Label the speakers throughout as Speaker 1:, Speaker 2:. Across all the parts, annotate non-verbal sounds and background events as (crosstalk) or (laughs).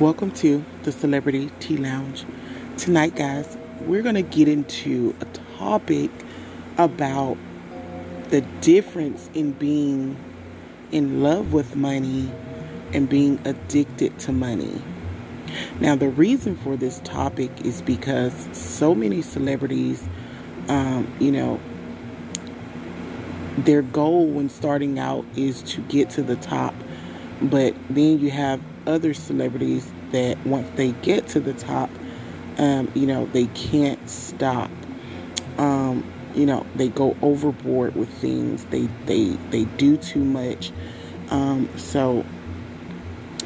Speaker 1: Welcome to the Celebrity Tea Lounge. Tonight, guys, we're going to get into a topic about the difference in being in love with money and being addicted to money. Now, the reason for this topic is because so many celebrities, um, you know, their goal when starting out is to get to the top, but then you have other celebrities that once they get to the top, um, you know, they can't stop. Um, you know, they go overboard with things. They they they do too much. Um, so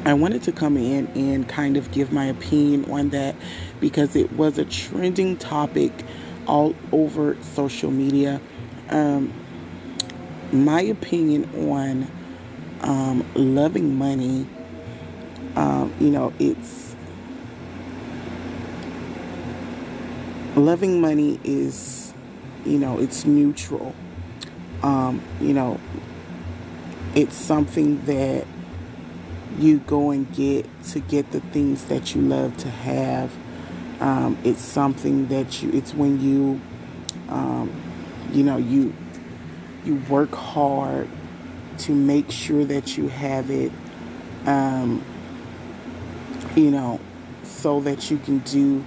Speaker 1: I wanted to come in and kind of give my opinion on that because it was a trending topic all over social media. Um, my opinion on um, loving money um, you know, it's loving money is, you know, it's neutral. Um, you know, it's something that you go and get to get the things that you love to have. Um, it's something that you, it's when you, um, you know, you, you work hard to make sure that you have it. Um, you know, so that you can do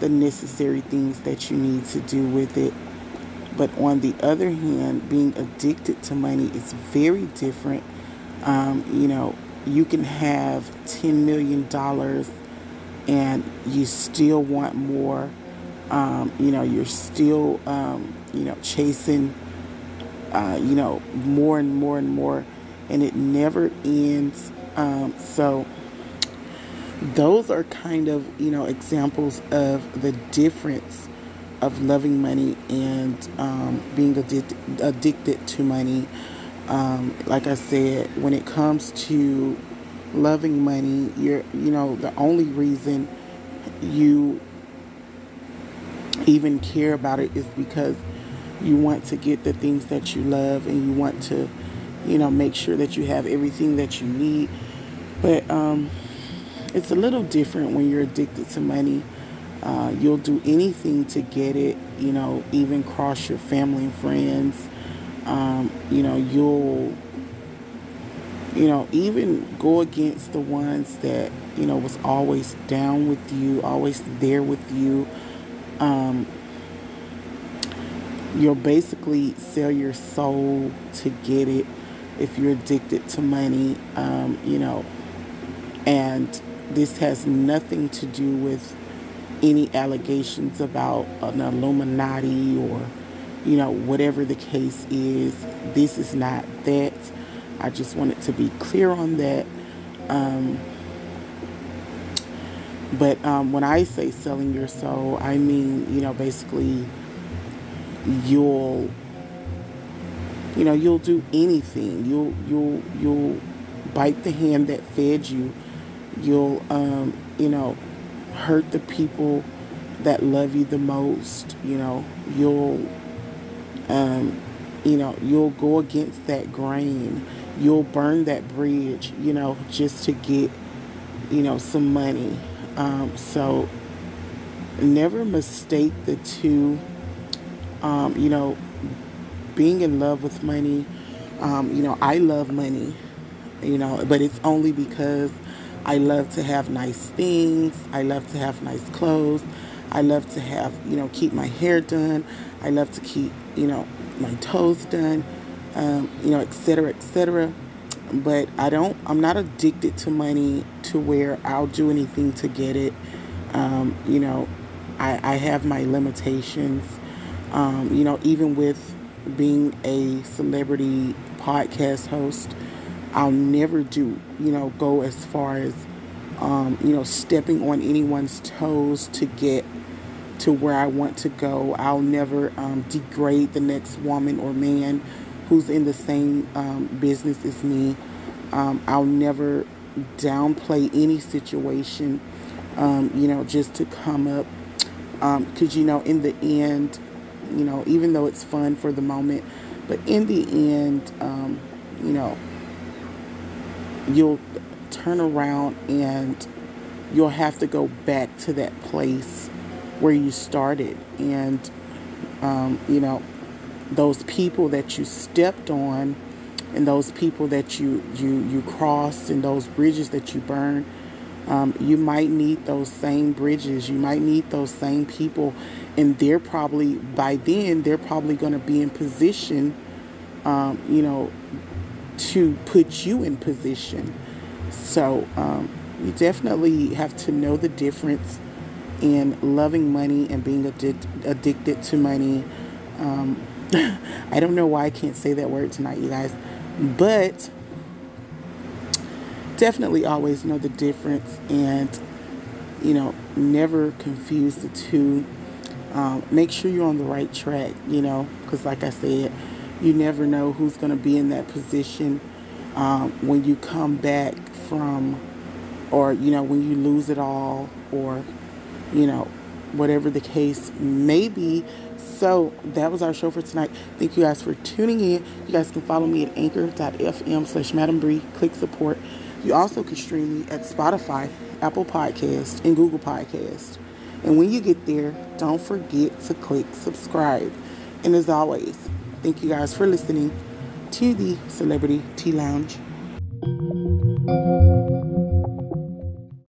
Speaker 1: the necessary things that you need to do with it. But on the other hand, being addicted to money is very different. Um, you know, you can have $10 million and you still want more. Um, you know, you're still, um, you know, chasing, uh, you know, more and more and more, and it never ends. Um, so, those are kind of you know examples of the difference of loving money and um, being addicted, addicted to money. Um, like i said when it comes to loving money you're you know the only reason you even care about it is because you want to get the things that you love and you want to you know make sure that you have everything that you need. But um it's a little different when you're addicted to money. Uh, you'll do anything to get it, you know, even cross your family and friends. Um, you know, you'll, you know, even go against the ones that, you know, was always down with you, always there with you. Um, you'll basically sell your soul to get it if you're addicted to money, um, you know, and this has nothing to do with any allegations about an Illuminati or, you know, whatever the case is. This is not that. I just wanted to be clear on that. Um, but um, when I say selling your soul, I mean, you know, basically you'll you know, you'll do anything. You'll you'll you'll bite the hand that fed you. You'll um, you know, hurt the people that love you the most. You know, you'll um, you know, you'll go against that grain. You'll burn that bridge, you know, just to get, you know, some money. Um, so never mistake the two. Um, you know, being in love with money. Um, you know, I love money, you know, but it's only because I love to have nice things. I love to have nice clothes. I love to have, you know, keep my hair done. I love to keep, you know, my toes done, um, you know, etc., etc. But I don't, I'm not addicted to money to where I'll do anything to get it. Um, you know, I, I have my limitations. Um, you know, even with being a celebrity podcast host, I'll never do, you know, go as far as, um, you know, stepping on anyone's toes to get to where I want to go. I'll never um, degrade the next woman or man who's in the same um, business as me. Um, I'll never downplay any situation, um, you know, just to come up. Because, um, you know, in the end, you know, even though it's fun for the moment, but in the end, you know, you'll turn around and you'll have to go back to that place where you started. And um, you know those people that you stepped on and those people that you you you crossed and those bridges that you burned um, you might need those same bridges. You might need those same people. And they're probably by then they're probably going to be in position um, you know to put you in position so um, you definitely have to know the difference in loving money and being addic- addicted to money. Um, (laughs) I don't know why I can't say that word tonight, you guys, but definitely always know the difference and, you know, never confuse the two. Um, make sure you're on the right track, you know, because, like I said, you never know who's going to be in that position um, when you come back from, or, you know, when you lose it all, or you know, whatever the case may be. So that was our show for tonight. Thank you guys for tuning in. You guys can follow me at anchor.fm slash Madam Bree. Click support. You also can stream me at Spotify, Apple Podcast, and Google Podcast. And when you get there, don't forget to click subscribe. And as always, Thank you guys for listening to the Celebrity Tea Lounge.